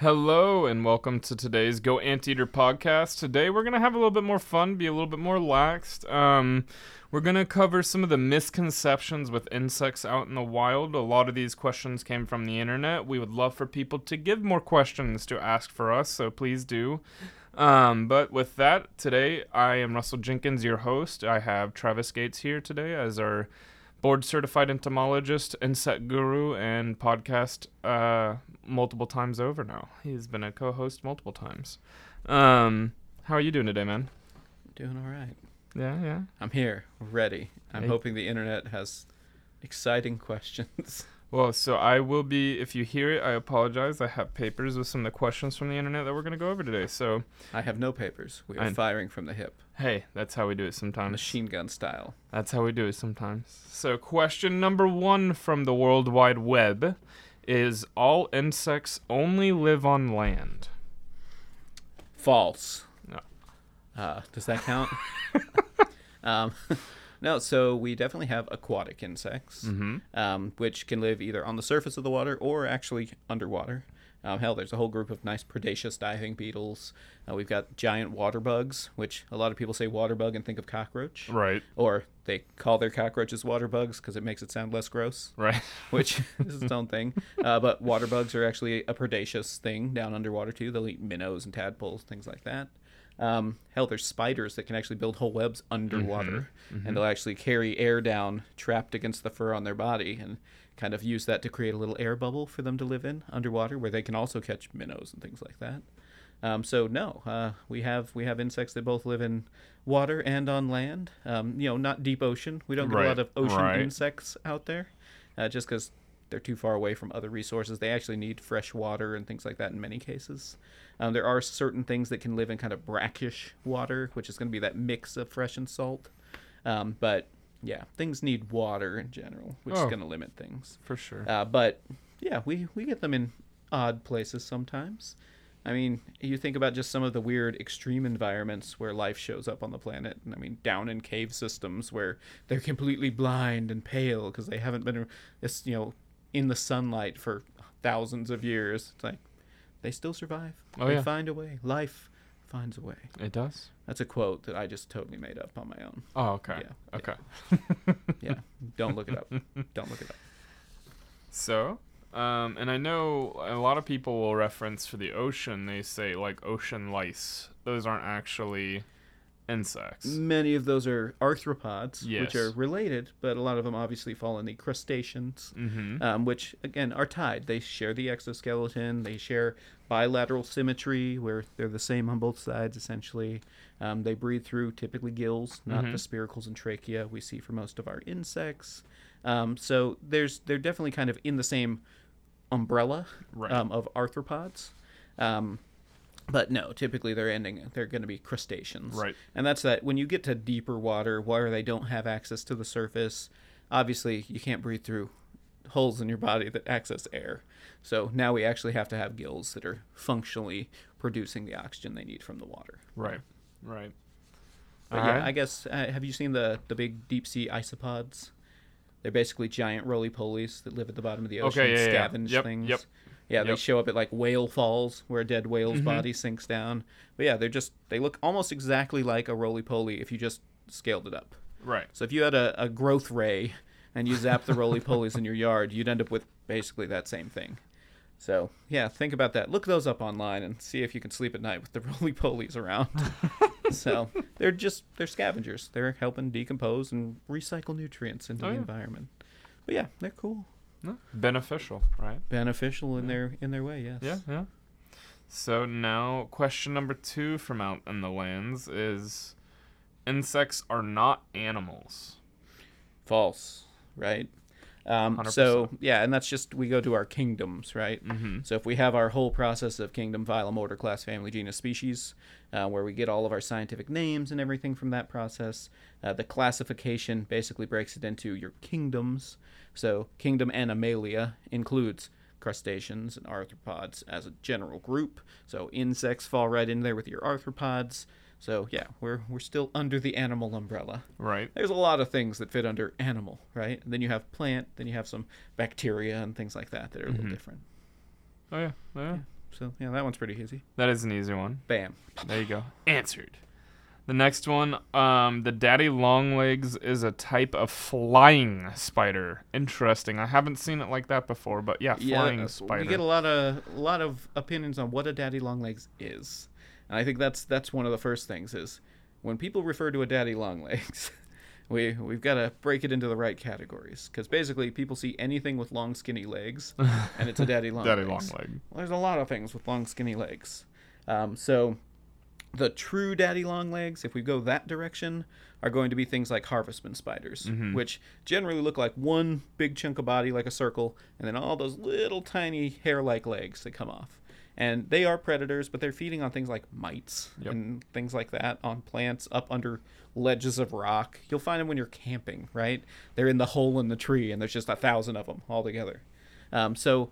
Hello and welcome to today's Go Anteater podcast. Today we're gonna have a little bit more fun, be a little bit more relaxed. Um, we're gonna cover some of the misconceptions with insects out in the wild. A lot of these questions came from the internet. We would love for people to give more questions to ask for us, so please do. Um, but with that, today I am Russell Jenkins, your host. I have Travis Gates here today as our board certified entomologist, insect guru, and podcast uh, multiple times over now. He's been a co host multiple times. Um, how are you doing today, man? Doing all right. Yeah, yeah. I'm here, ready. I'm Hey. hoping the internet has exciting questions. Well, so I will be, if you hear it, I apologize. I have papers with some of the questions from the internet that we're going to go over today. So, I have no papers. We are I- firing from the hip, hey, that's how we do it sometimes. machine gun style. That's how we do it sometimes. So, question number one from the World Wide Web is All insects only live on land? False. No. Uh, does that count? um, no, so we definitely have aquatic insects, Mm-hmm. um, which can live either on the surface of the water or actually underwater. Um, hell, there's a whole group of nice predaceous diving beetles. Uh, we've got giant water bugs, which a lot of people say water bug and think of cockroach. Right, or they call their cockroaches water bugs because it makes it sound less gross, right. which is its own thing. Uh, but water bugs are actually a predaceous thing down underwater too. They'll eat minnows and tadpoles, things like that. Um, hell, there's spiders that can actually build whole webs underwater, and they'll actually carry air down trapped against the fur on their body, and kind of use that to create a little air bubble for them to live in underwater, where they can also catch minnows and things like that. Um, so no, uh, we have we have insects that both live in water and on land. Um, you know, not deep ocean. We don't get Right, a lot of ocean right. insects out there, uh, just because they're too far away from other resources. They actually need fresh water and things like that in many cases. Um, there are certain things that can live in kind of brackish water, which is going to be that mix of fresh and salt. Um, but yeah, things need water in general, which Oh. is going to limit things. For sure. Uh, but yeah, we, we get them in odd places sometimes. I mean, you think about just some of the weird extreme environments where life shows up on the planet. And I mean, down in cave systems where they're completely blind and pale because they haven't been, you know, in the sunlight for thousands of years. It's like they still survive. Oh, they yeah. find a way. Life finds a way. It does? That's a quote that I just totally made up on my own. Oh, okay. Yeah, Okay. Yeah, don't look it up. Don't look it up. So, um, and I know a lot of people will reference for the ocean, they say like ocean lice. Those aren't actually insects. Many of those are arthropods, Yes. which are related, but a lot of them obviously fall in the crustaceans, Mm-hmm. um, which again are tied. They share the exoskeleton. They share bilateral symmetry, where they're the same on both sides essentially. Um, they breathe through typically gills, not Mhm. the spiracles and trachea we see for most of our insects. Um, so there's they're definitely kind of in the same umbrella Right. um, of arthropods. But no, typically they're ending. They're going to be crustaceans, Right. and that's that. When you get to deeper water, where they don't have access to the surface, obviously you can't breathe through holes in your body that access air. So now we actually have to have gills that are functionally producing the oxygen they need from the water. Right. Right. But yeah, I guess uh, have you seen the the big deep sea isopods? They're basically giant roly polies that live at the bottom of the ocean, Okay, and yeah, yeah. scavenge Yep, things. yep, Yeah, they show up at like whale falls where a dead whale's Mhm. body sinks down. But yeah, they're just they look almost exactly like a roly poly if you just scaled it up. right. So if you had a, a growth ray and you zap the roly polies in your yard, you'd end up with basically that same thing. So yeah, think about that. Look those up online and see if you can sleep at night with the roly polies around. so they're just they're scavengers. They're helping decompose and recycle nutrients into Oh, the yeah. environment. But yeah, they're cool, No, Beneficial, right? beneficial in Yeah. their in their way. Yes. Yeah, yeah. So now, question number two from out in the lands is insects are not animals. False. Right. Um, so yeah, and that's just we go to our kingdoms, right? Mm-hmm. So if we have our whole process of kingdom, phylum, order, class, family, genus, species, uh, where we get all of our scientific names and everything from that process, uh, the classification basically breaks it into your kingdoms. So kingdom Animalia includes crustaceans and arthropods as a general group. So insects fall right in there with your arthropods. So yeah, we're we're still under the animal umbrella. Right. There's a lot of things that fit under animal, right? And then you have plant, then you have some bacteria and things like that that are a little different. Oh yeah. Oh, yeah. So yeah, that one's pretty easy. That is an easy one. Bam. There you go. Answered. The next one, um, the daddy longlegs is a type of flying spider. Interesting. I haven't seen it like that before, but yeah, flying uh, spider. We get a lot of a lot of opinions on what a daddy longlegs is, and I think that's that's one of the first things is when people refer to a daddy longlegs, we we've got to break it into the right categories because basically people see anything with long skinny legs, and it's a daddy long daddy legs. long leg. Well, there's a lot of things with long skinny legs. Um, so the true daddy long legs, if we go that direction, are going to be things like harvestman spiders, Mm-hmm. which generally look like one big chunk of body like a circle, and then all those little tiny hair-like legs that come off. And they are predators, but they're feeding on things like mites Yep. and things like that, on plants up under ledges of rock. You'll find them when you're camping, right? They're in the hole in the tree, and there's just a thousand of them all together. Um, so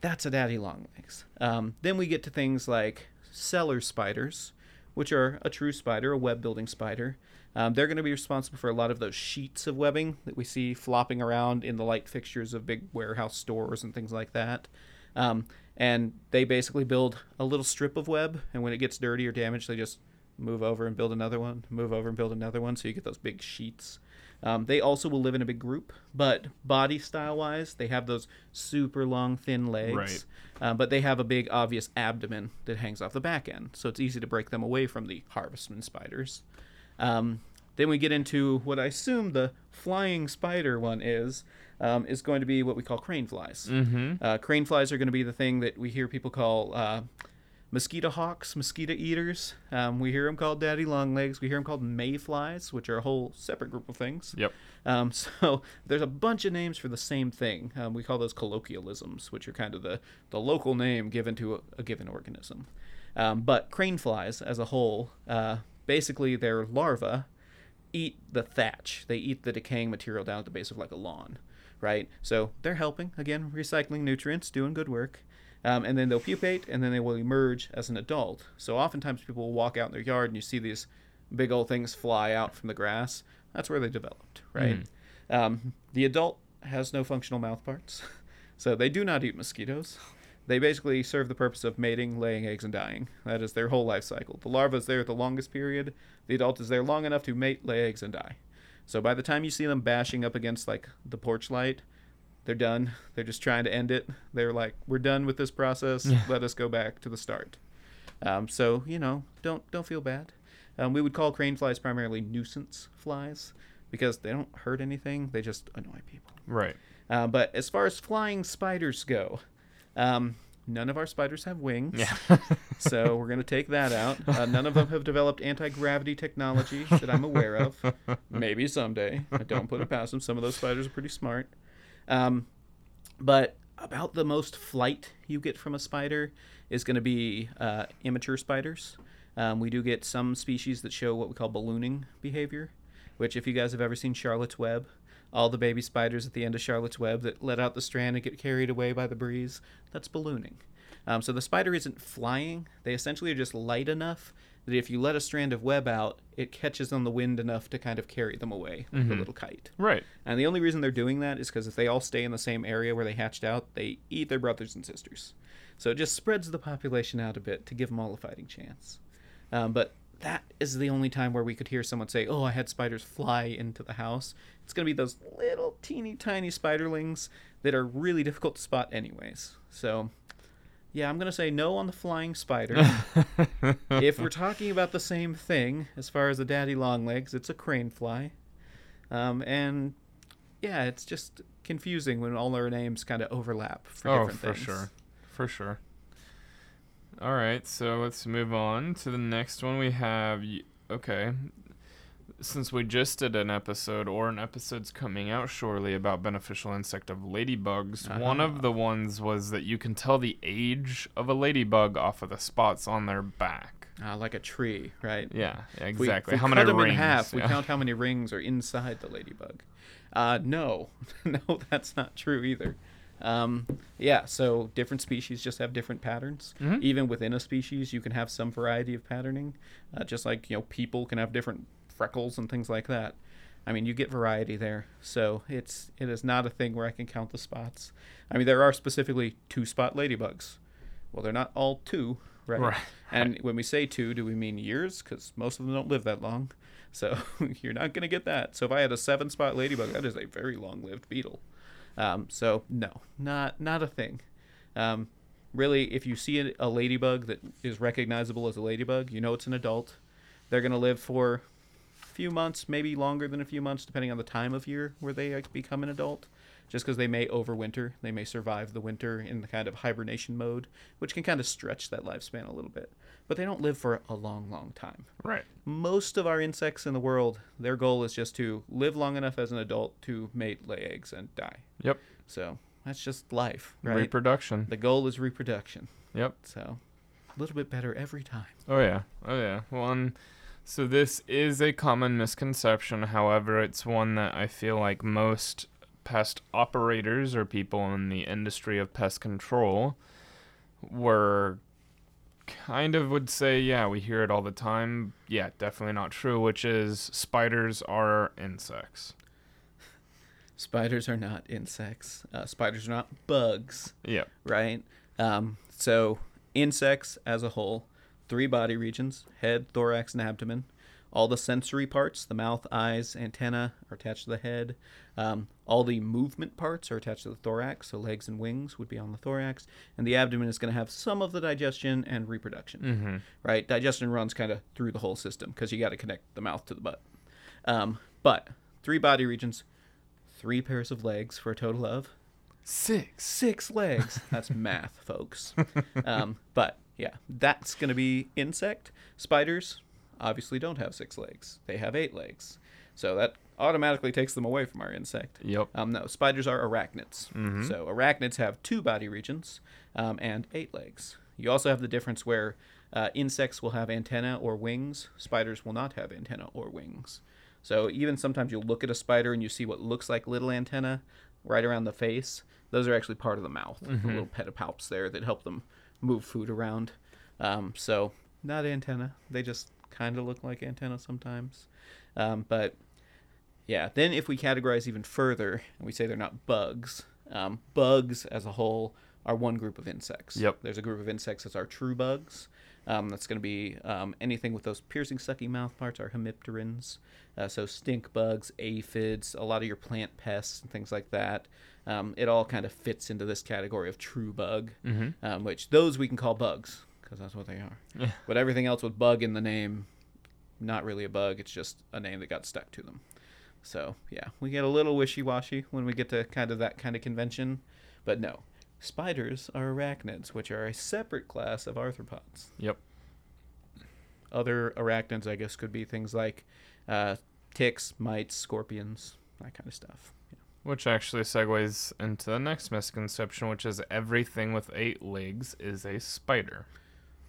that's a daddy longlegs. Um, then we get to things like cellar spiders, which are a true spider, a web building spider. Um, they're going to be responsible for a lot of those sheets of webbing that we see flopping around in the light fixtures of big warehouse stores and things like that. Um, and they basically build a little strip of web, and when it gets dirty or damaged, they just move over and build another one, move over and build another one, so you get those big sheets. Um, they also will live in a big group, but body style wise, they have those super long, thin legs. Right. Uh, but they have a big, obvious abdomen that hangs off the back end, so it's easy to break them away from the harvestman spiders. Um, then we get into what I assume the flying spider one is, um, is going to be what we call crane flies. Mm-hmm. Uh, crane flies are going to be the thing that we hear people call uh, mosquito hawks, mosquito eaters. Um, we hear them called daddy longlegs. We hear them called mayflies, which are a whole separate group of things. Yep. Um, so there's a bunch of names for the same thing. Um, we call those colloquialisms, which are kind of the, the local name given to a, a given organism. Um, but crane flies as a whole, uh, basically their larvae eat the thatch. They eat the decaying material down at the base of like a lawn, right? So they're helping again, recycling nutrients, doing good work. Um, and then they'll pupate, and then they will emerge as an adult. So oftentimes people will walk out in their yard, and you see these big old things fly out from the grass. That's where they developed, right? Um, the adult has no functional mouth parts, so they do not eat mosquitoes. They basically serve the purpose of mating, laying eggs, and dying. That is their whole life cycle. The larva is there the longest period. The adult is there long enough to mate, lay eggs, and die. So by the time you see them bashing up against like the porch light, they're done. They're just trying to end it. They're like, "We're done with this process. Let us go back to the start." Um, so you know, don't don't feel bad. Um, we would call crane flies primarily nuisance flies because they don't hurt anything. They just annoy people. Right. Uh, but as far as flying spiders go, um, none of our spiders have wings. Yeah. so we're going to take that out. Uh, none of them have developed anti gravity technology that I'm aware of. Maybe someday. I don't put it past them. Some of those spiders are pretty smart. Um, but about the most flight you get from a spider is going to be uh, immature spiders. Um, we do get some species that show what we call ballooning behavior, which, if you guys have ever seen Charlotte's Web, all the baby spiders at the end of Charlotte's Web that let out the strand and get carried away by the breeze, that's ballooning. Um, so the spider isn't flying, they essentially are just light enough that if you let a strand of web out, it catches on the wind enough to kind of carry them away like a little kite. Right. And the only reason they're doing that is because if they all stay in the same area where they hatched out, they eat their brothers and sisters. So it just spreads the population out a bit to give them all a fighting chance. Um, but that is the only time where we could hear someone say, "Oh, I had spiders fly into the house." It's going to be those little teeny tiny spiderlings that are really difficult to spot, anyways. So, yeah, I'm going to say no on the flying spider. if we're talking about the same thing as far as the daddy longlegs, it's a crane fly. Um, and yeah, it's just confusing when all our names kind of overlap for oh, different for things. sure. For sure. All right, so let's move on to the next one. We have okay. Since we just did an episode, or an episode's coming out shortly about beneficial insect of ladybugs, one Uh-huh. of the ones was that you can tell the age of a ladybug off of the spots on their back. Uh, like a tree, right? Yeah, yeah, If we- exactly. We, how many them rings? in half, we count how many rings are inside the ladybug. Uh, no, no, that's not true either. Um, yeah, so different species just have different patterns. Mhm. Even within a species, you can have some variety of patterning. Uh, just like you know, people can have different freckles and things like that. I mean, you get variety there. So it's it is not a thing where I can count the spots. I mean, there are specifically two spot ladybugs, Well, they're not all two, right? Right. And when we say two, do we mean years? Because most of them don't live that long. So you're not going to get that. So if I had a seven spot ladybug, that is a very long lived beetle. Um, so no, not not a thing. Um, really, if you see a, ladybug that is recognizable as a ladybug, you know it's an adult. They're to live for few months, maybe longer than a few months, depending on the time of year where they like, become an adult. Just because they may overwinter, they may survive the winter in the kind of hibernation mode, which can kind of stretch that lifespan a little bit. But they don't live for a long, long time Right. most of our insects in the world, their goal is just to live long enough as an adult to mate, lay eggs, and die. Yep. So that's just life, right? Reproduction. the goal is reproduction. Yep. So a little bit better every time. Oh yeah. Oh yeah. Well, and so this is a common misconception. However, it's one that I feel like most pest operators or people in the industry of pest control were kind of would say, yeah, we hear it all the time. Yeah, definitely not true, which is spiders are insects. Spiders are not insects. Uh, spiders are not bugs, Yep. right? Um, so insects as a whole, three body regions: head, thorax, and abdomen. All the sensory parts, the mouth, eyes, antenna, are attached to the head. Um, all the movement parts are attached to the thorax, so legs and wings would be on the thorax. And the abdomen is going to have some of the digestion and reproduction, Mm-hmm. right? Digestion runs kind of through the whole system because you got to connect the mouth to the butt. Um, but three body regions, three pairs of legs for a total of Six. six legs. That's math, folks. Um, but yeah, that's going to be insect. Spiders obviously don't have six legs, they have eight legs. So that automatically takes them away from our insect. Yep. Um, no, spiders are arachnids. Mhm. So arachnids have two body regions um, and eight legs. You also have the difference where uh, insects will have antenna or wings, spiders will not have antenna or wings. So even sometimes you'll look at a spider and you see what looks like little antenna right around the face. Those are actually part of the mouth, the little pedipalps there that help them move food around. Um, so not antenna. They just kind of look like antenna sometimes. Um, but yeah, then if we categorize even further and we say they're not bugs, um, bugs as a whole are one group of insects. Yep. There's a group of insects that's our true bugs. Um, that's going to be um, anything with those piercing, sucking mouth parts are hemipterans. Uh, so stink bugs, aphids, a lot of your plant pests and things like that. Um, it all kind of fits into this category of true bug, Mm-hmm. um, which those we can call bugs because that's what they are. Yeah. But everything else with bug in the name, not really a bug. It's just a name that got stuck to them. So yeah, we get a little wishy-washy when we get to kind of that kind of convention. But no, spiders are arachnids, which are a separate class of arthropods. Yep. Other arachnids, I guess, could be things like uh, ticks, mites, scorpions, that kind of stuff. Which actually segues into the next misconception, which is everything with eight legs is a spider.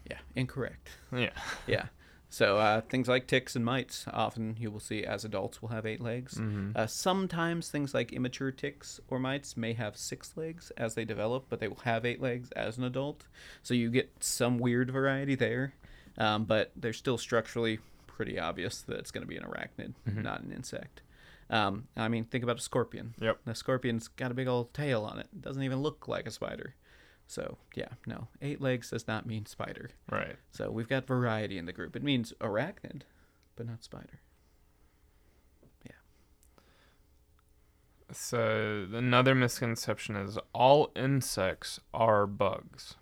Yeah, incorrect. Yeah. Yeah. So uh, things like ticks and mites, often you will see as adults will have eight legs. Mm-hmm. Uh, sometimes things like immature ticks or mites may have six legs as they develop, but they will have eight legs as an adult. So you get some weird variety there, um, but they're still structurally pretty obvious that it's going to be an arachnid, Mhm. not an insect. Um, I mean, think about a scorpion. Yep. The scorpion's got a big old tail on it. It doesn't even look like a spider. So yeah, no, eight legs does not mean spider. Right. So we've got variety in the group. It means arachnid, but not spider. Yeah. So another misconception is all insects are bugs.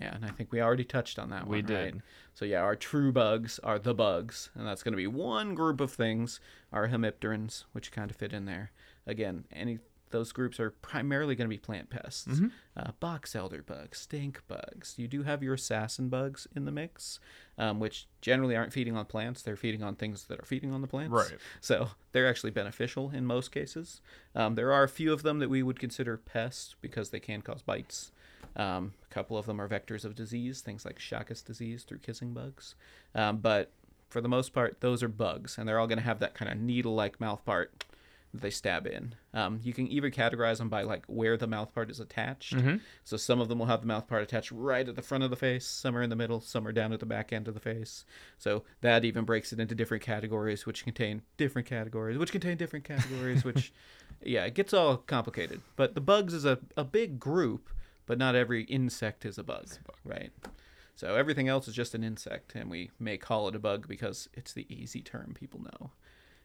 Yeah, and I think we already touched on that we one. did. Right? So yeah, our true bugs are the bugs, and that's going to be one group of things. Our hemipterans, which kind of fit in there. Again, any those groups are primarily going to be plant pests. Mhm. Uh, box elder bugs, stink bugs. You do have your assassin bugs in the mix, um, which generally aren't feeding on plants. They're feeding on things that are feeding on the plants. Right. So they're actually beneficial in most cases. Um, there are a few of them that we would consider pests because they can cause bites. Um, a couple of them are vectors of disease, things like Chagas disease through kissing bugs. Um, but for the most part, those are bugs, and they're all going to have that kind of needle-like mouth part they stab in. Um, you can either categorize them by like where the mouth part is attached. Mm-hmm. So some of them will have the mouth part attached right at the front of the face, some are in the middle, some are down at the back end of the face. So that even breaks it into different categories, which contain different categories, which contain different categories, which, yeah, it gets all complicated. But the bugs is a, a big group, but not every insect is a bug, right? So everything else is just an insect, and we may call it a bug because it's the easy term people know.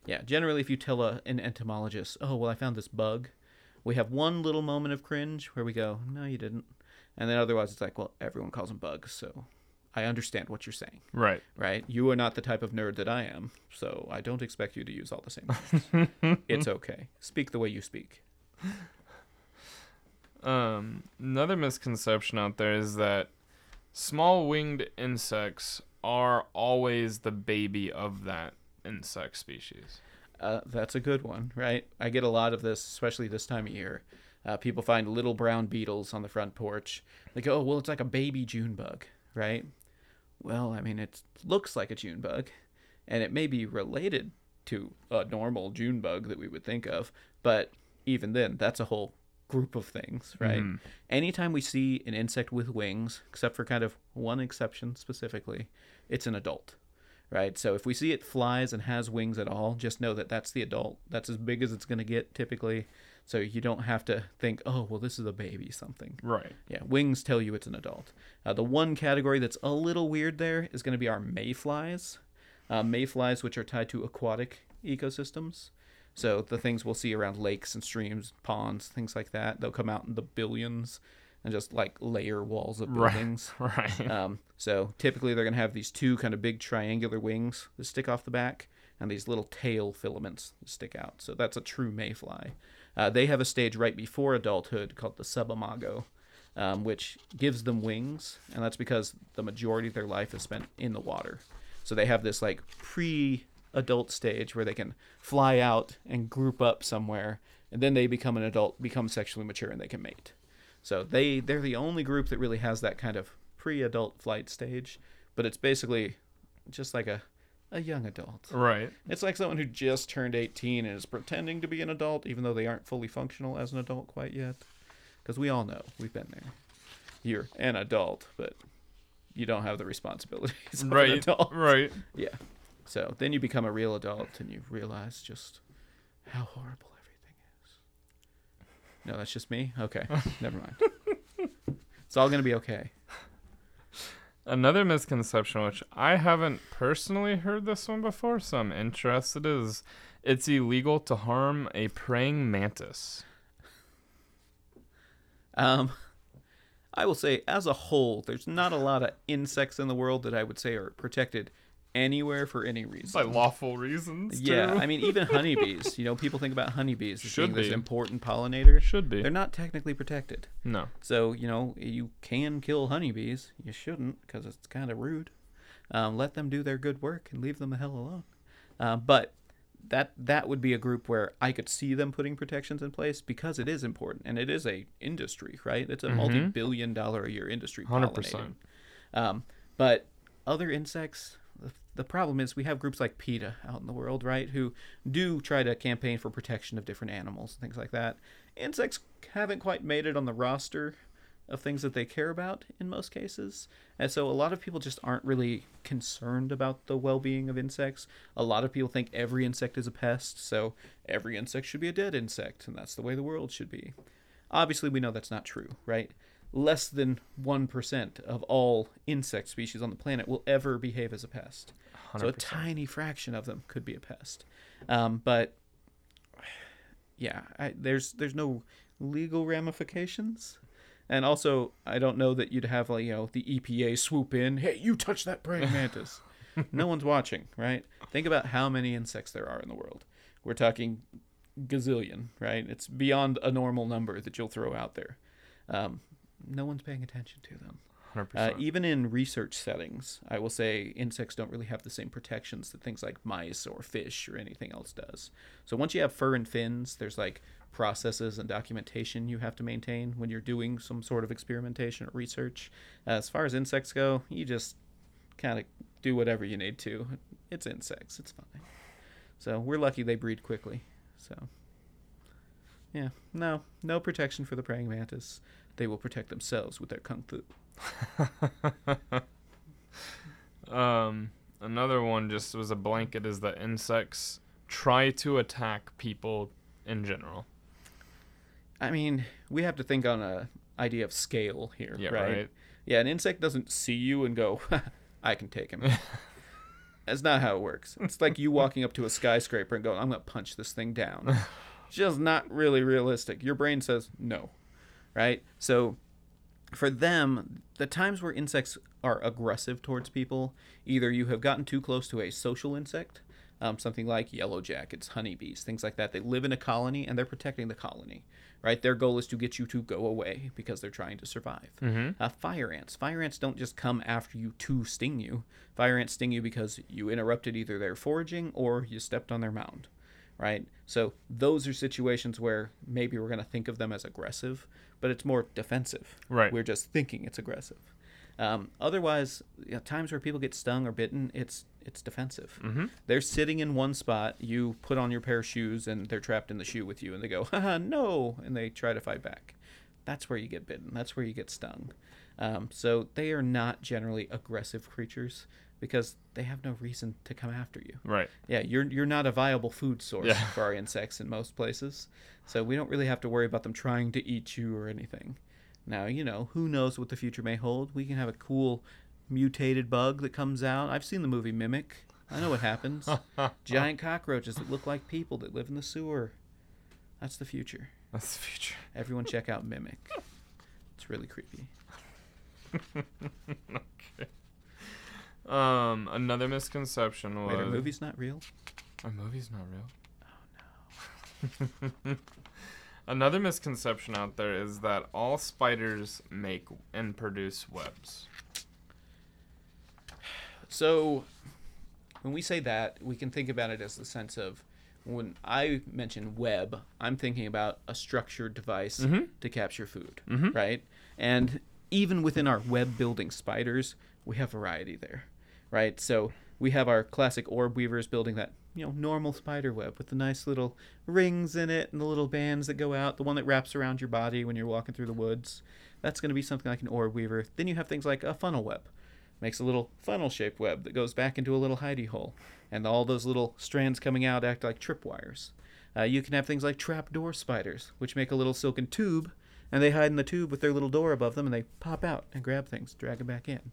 Yeah, generally, if you tell a, an entomologist, "Oh, well, I found this bug," we have one little moment of cringe where we go, "No, you didn't," and then otherwise it's like, "Well, everyone calls them bugs, so I understand what you're saying." Right. right? You are not the type of nerd that I am, so I don't expect you to use all the same words. it's okay. Speak the way you speak. Um, another misconception out there is that small winged insects are always the baby of that insect species. Uh, that's a good one, right? I get a lot of this, especially this time of year. Uh, people find little brown beetles on the front porch. They go, oh, well, it's like a baby June bug, right? Well, I mean, it looks like a June bug, and it may be related to a normal June bug that we would think of, but even then, that's a whole group of things, right? Mhm. Anytime we see an insect with wings, except for kind of one exception specifically, it's an adult, right? So if we see it flies and has wings at all, just know that that's the adult. That's as big as it's going to get typically. So you don't have to think, oh, well, this is a baby something. Right. Yeah, wings tell you it's an adult. Uh, the one category that's a little weird there is going to be our mayflies. Uh, mayflies, which are tied to aquatic ecosystems. So the things we'll see around lakes and streams, ponds, things like that, they'll come out in the billions and just like layer walls of Right. buildings. Right. Um, so typically they're going to have these two kind of big triangular wings that stick off the back and these little tail filaments that stick out. So that's a true mayfly. Uh, they have a stage right before adulthood called the subimago, um, which gives them wings, and that's because the majority of their life is spent in the water. So they have this like pre-adult stage where they can fly out and group up somewhere, and then they become an adult, become sexually mature, and they can mate. So they they're the only group that really has that kind of pre-adult flight stage, but it's basically just like a a young adult. right. It's like someone who just turned 18 and is pretending to be an adult even though they aren't fully functional as an adult quite yet. Cuz we all know, we've been there. You're an adult, but you don't have the responsibilities of an Right. adult. Right. Yeah. So then you become a real adult and you realize just how horrible. No, that's just me? Okay. Never mind. It's all going to be okay. Another misconception, which I haven't personally heard this one before, so I'm interested, is it's illegal to harm a praying mantis. Um, I will say, as a whole, there's not a lot of insects in the world that I would say are protected anywhere for any reason. By lawful reasons. yeah. I mean, even honeybees. You know, people think about honeybees as Should being this be. important pollinator. should be. They're not technically protected. No. So, you know, you can kill honeybees. You shouldn't because it's kind of rude. Um, let them do their good work and leave them the hell alone. Uh, but that that would be a group where I could see them putting protections in place because it is important and it is a industry, right? It's a Mhm. multi-billion dollar a year industry. 100%. Um, but other insects, the, problem is we have groups like PETA out in the world, right, who do try to campaign for protection of different animals and things like that. Insects haven't quite made it on the roster of things that they care about in most cases. And so a lot of people just aren't really concerned about the well being of insects. A lot of people think every insect is a pest, so every insect should be a dead insect, and that's the way the world should be. Obviously, we know that's not true, right? Less than 1% of all insect species on the planet will ever behave as a pest. So a tiny fraction of them could be a pest. Um, but yeah, I, there's there's no legal ramifications. And also, I don't know that you'd have like you know the EPA swoop in. Hey, you touch that praying mantis. no one's watching, right? Think about how many insects there are in the world. We're talking gazillion, right? It's beyond a normal number that you'll throw out there. Um, no one's paying attention to them. 100%. Uh, even in research settings, I will say insects don't really have the same protections that things like mice or fish or anything else does. So once you have fur and fins, there's like processes and documentation you have to maintain when you're doing some sort of experimentation or research. Uh, as far as insects go, you just kind of do whatever you need to. It's insects, it's fine. So we're lucky they breed quickly. So yeah, no, no protection for the praying mantis. They will protect themselves with their kung fu. um, another one just was a blanket is that insects try to attack people in general. I mean, we have to think on a idea of scale here, Yeah, right? right. Yeah, an insect doesn't see you and go, "I can take him." That's not how it works. It's like you walking up to a skyscraper and going, "I'm gonna punch this thing down." Just not really realistic. Your brain says no, right? So for them, the times where insects are aggressive towards people, either you have gotten too close to a social insect, um, something like yellow jackets, honeybees, things like that. They live in a colony and they're protecting the colony, right? Their goal is to get you to go away because they're trying to survive. Mm-hmm. Uh, fire ants. Fire ants don't just come after you to sting you. Fire ants sting you because you interrupted either their foraging or you stepped on their mound, right? So those are situations where maybe we're going to think of them as aggressive, but it's more defensive. Right. We're just thinking it's aggressive. Um, otherwise, you know, times where people get stung or bitten, it's it's defensive. Mm-hmm. They're sitting in one spot. You put on your pair of shoes, and they're trapped in the shoe with you, and they go, "Haha, no!" and they try to fight back. That's where you get bitten. That's where you get stung. Um, so they are not generally aggressive creatures because they have no reason to come after you. Right. Yeah, you're you're not a viable food source Yeah. for our insects in most places. So we don't really have to worry about them trying to eat you or anything. Now, you know, who knows what the future may hold. We can have a cool mutated bug that comes out. I've seen the movie Mimic. I know what happens. Giant cockroaches that look like people that live in the sewer. That's the future. That's the future. Everyone check out Mimic. It's really creepy. Um, another misconception was Wait, are movies not real? Are movies not real? Oh no. Another misconception out there is that all spiders make and produce webs. So, when we say that, we can think about it as the sense of when I mention web, I'm thinking about a structured device Mhm. to capture food, Mhm. right? And even within our web building spiders, we have variety there, right? So we have our classic orb weavers building that, you know, normal spider web with the nice little rings in it and the little bands that go out, the one that wraps around your body when you're walking through the woods. That's going to be something like an orb weaver. Then you have things like a funnel web makes a little funnel shaped web that goes back into a little hidey hole. And all those little strands coming out act like tripwires. Uh, you can have things like trapdoor spiders, which make a little silken tube, and they hide in the tube with their little door above them, and they pop out and grab things, drag them back in.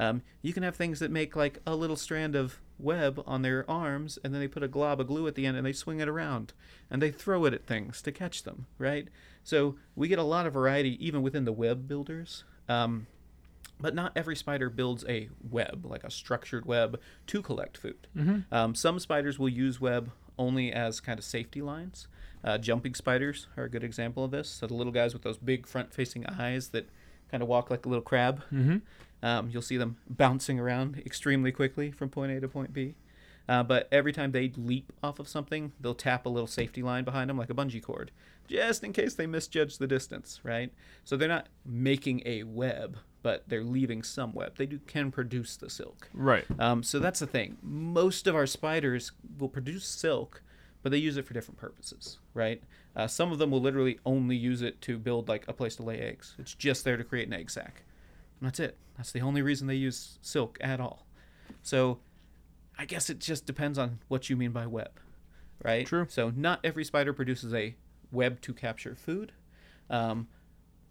Um, you can have things that make like a little strand of web on their arms, and then they put a glob of glue at the end, and they swing it around, and they throw it at things to catch them, right? So we get a lot of variety even within the web builders. Um, but not every spider builds a web, like a structured web, to collect food. Mm-hmm. Um, some spiders will use web only as kind of safety lines. Uh, jumping spiders are a good example of this. So the little guys with those big front-facing eyes that kind of walk like a little crab. Mm-hmm. Um, you'll see them bouncing around extremely quickly from point A to point B. Uh, but every time they leap off of something, they'll tap a little safety line behind them, like a bungee cord, just in case they misjudge the distance, right? So they're not making a web, but they're leaving some web. They do can produce the silk. Right. Um, so that's the thing. Most of our spiders will produce silk, but they use it for different purposes, right? Uh, some of them will literally only use it to build like a place to lay eggs. It's just there to create an egg sac. And that's it. That's the only reason they use silk at all. So I guess it just depends on what you mean by web, right? True. So not every spider produces a web to capture food. Um,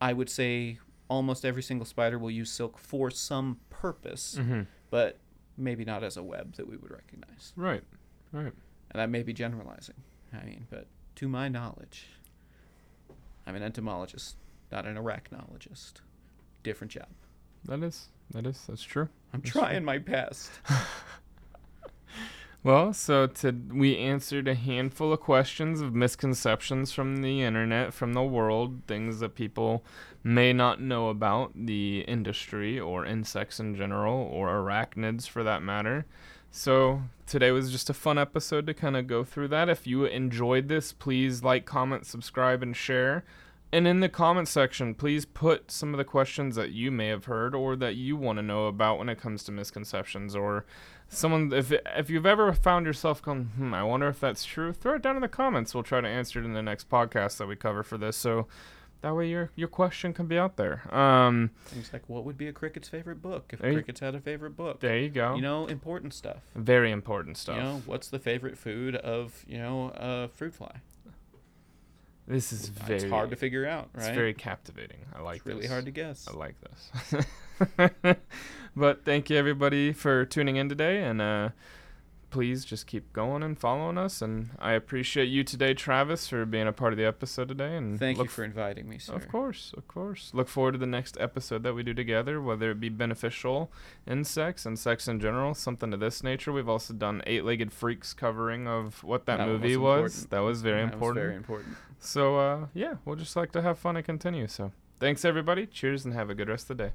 I would say almost every single spider will use silk for some purpose Mm-hmm. but maybe not as a web that we would recognize. Right. Right. And that may be generalizing. I mean, but to my knowledge, I'm an entomologist, not an arachnologist. Different job. That is. That is. That's true. I'm That's trying my best. Well, so to we answered a handful of questions of misconceptions from the internet, from the world, things that people may not know about the industry or insects in general or arachnids for that matter. So today was just a fun episode to kind of go through that. If you enjoyed this, please like, comment, subscribe, and share. And in the comment section, please put some of the questions that you may have heard or that you want to know about when it comes to misconceptions or someone if if you've ever found yourself going, hmm, I wonder if that's true, throw it down in the comments. We'll try to answer it in the next podcast that we cover for this. So that way your your question can be out there. Um, Things like what would be a cricket's favorite book if There you- crickets had a favorite book? there you go. You know, important stuff. Very important stuff. You know, what's the favorite food of, you know, a fruit fly? This is very it's hard to figure out, right? It's very captivating. I like this. It's really this. hard to guess. I like this. but thank you everybody for tuning in today and uh please just keep going and following us and I appreciate you today Travis for being a part of the episode today and Thank you for inviting me, sir. Of course, of course. Look forward to the next episode that we do together, whether it be beneficial insects and sex in general, something of this nature. We've also done Eight Legged Freaks covering of what that, That movie was was. That was very That was very important. So uh, yeah, we'll just like to have fun and continue. So thanks everybody. Cheers and have a good rest of the day.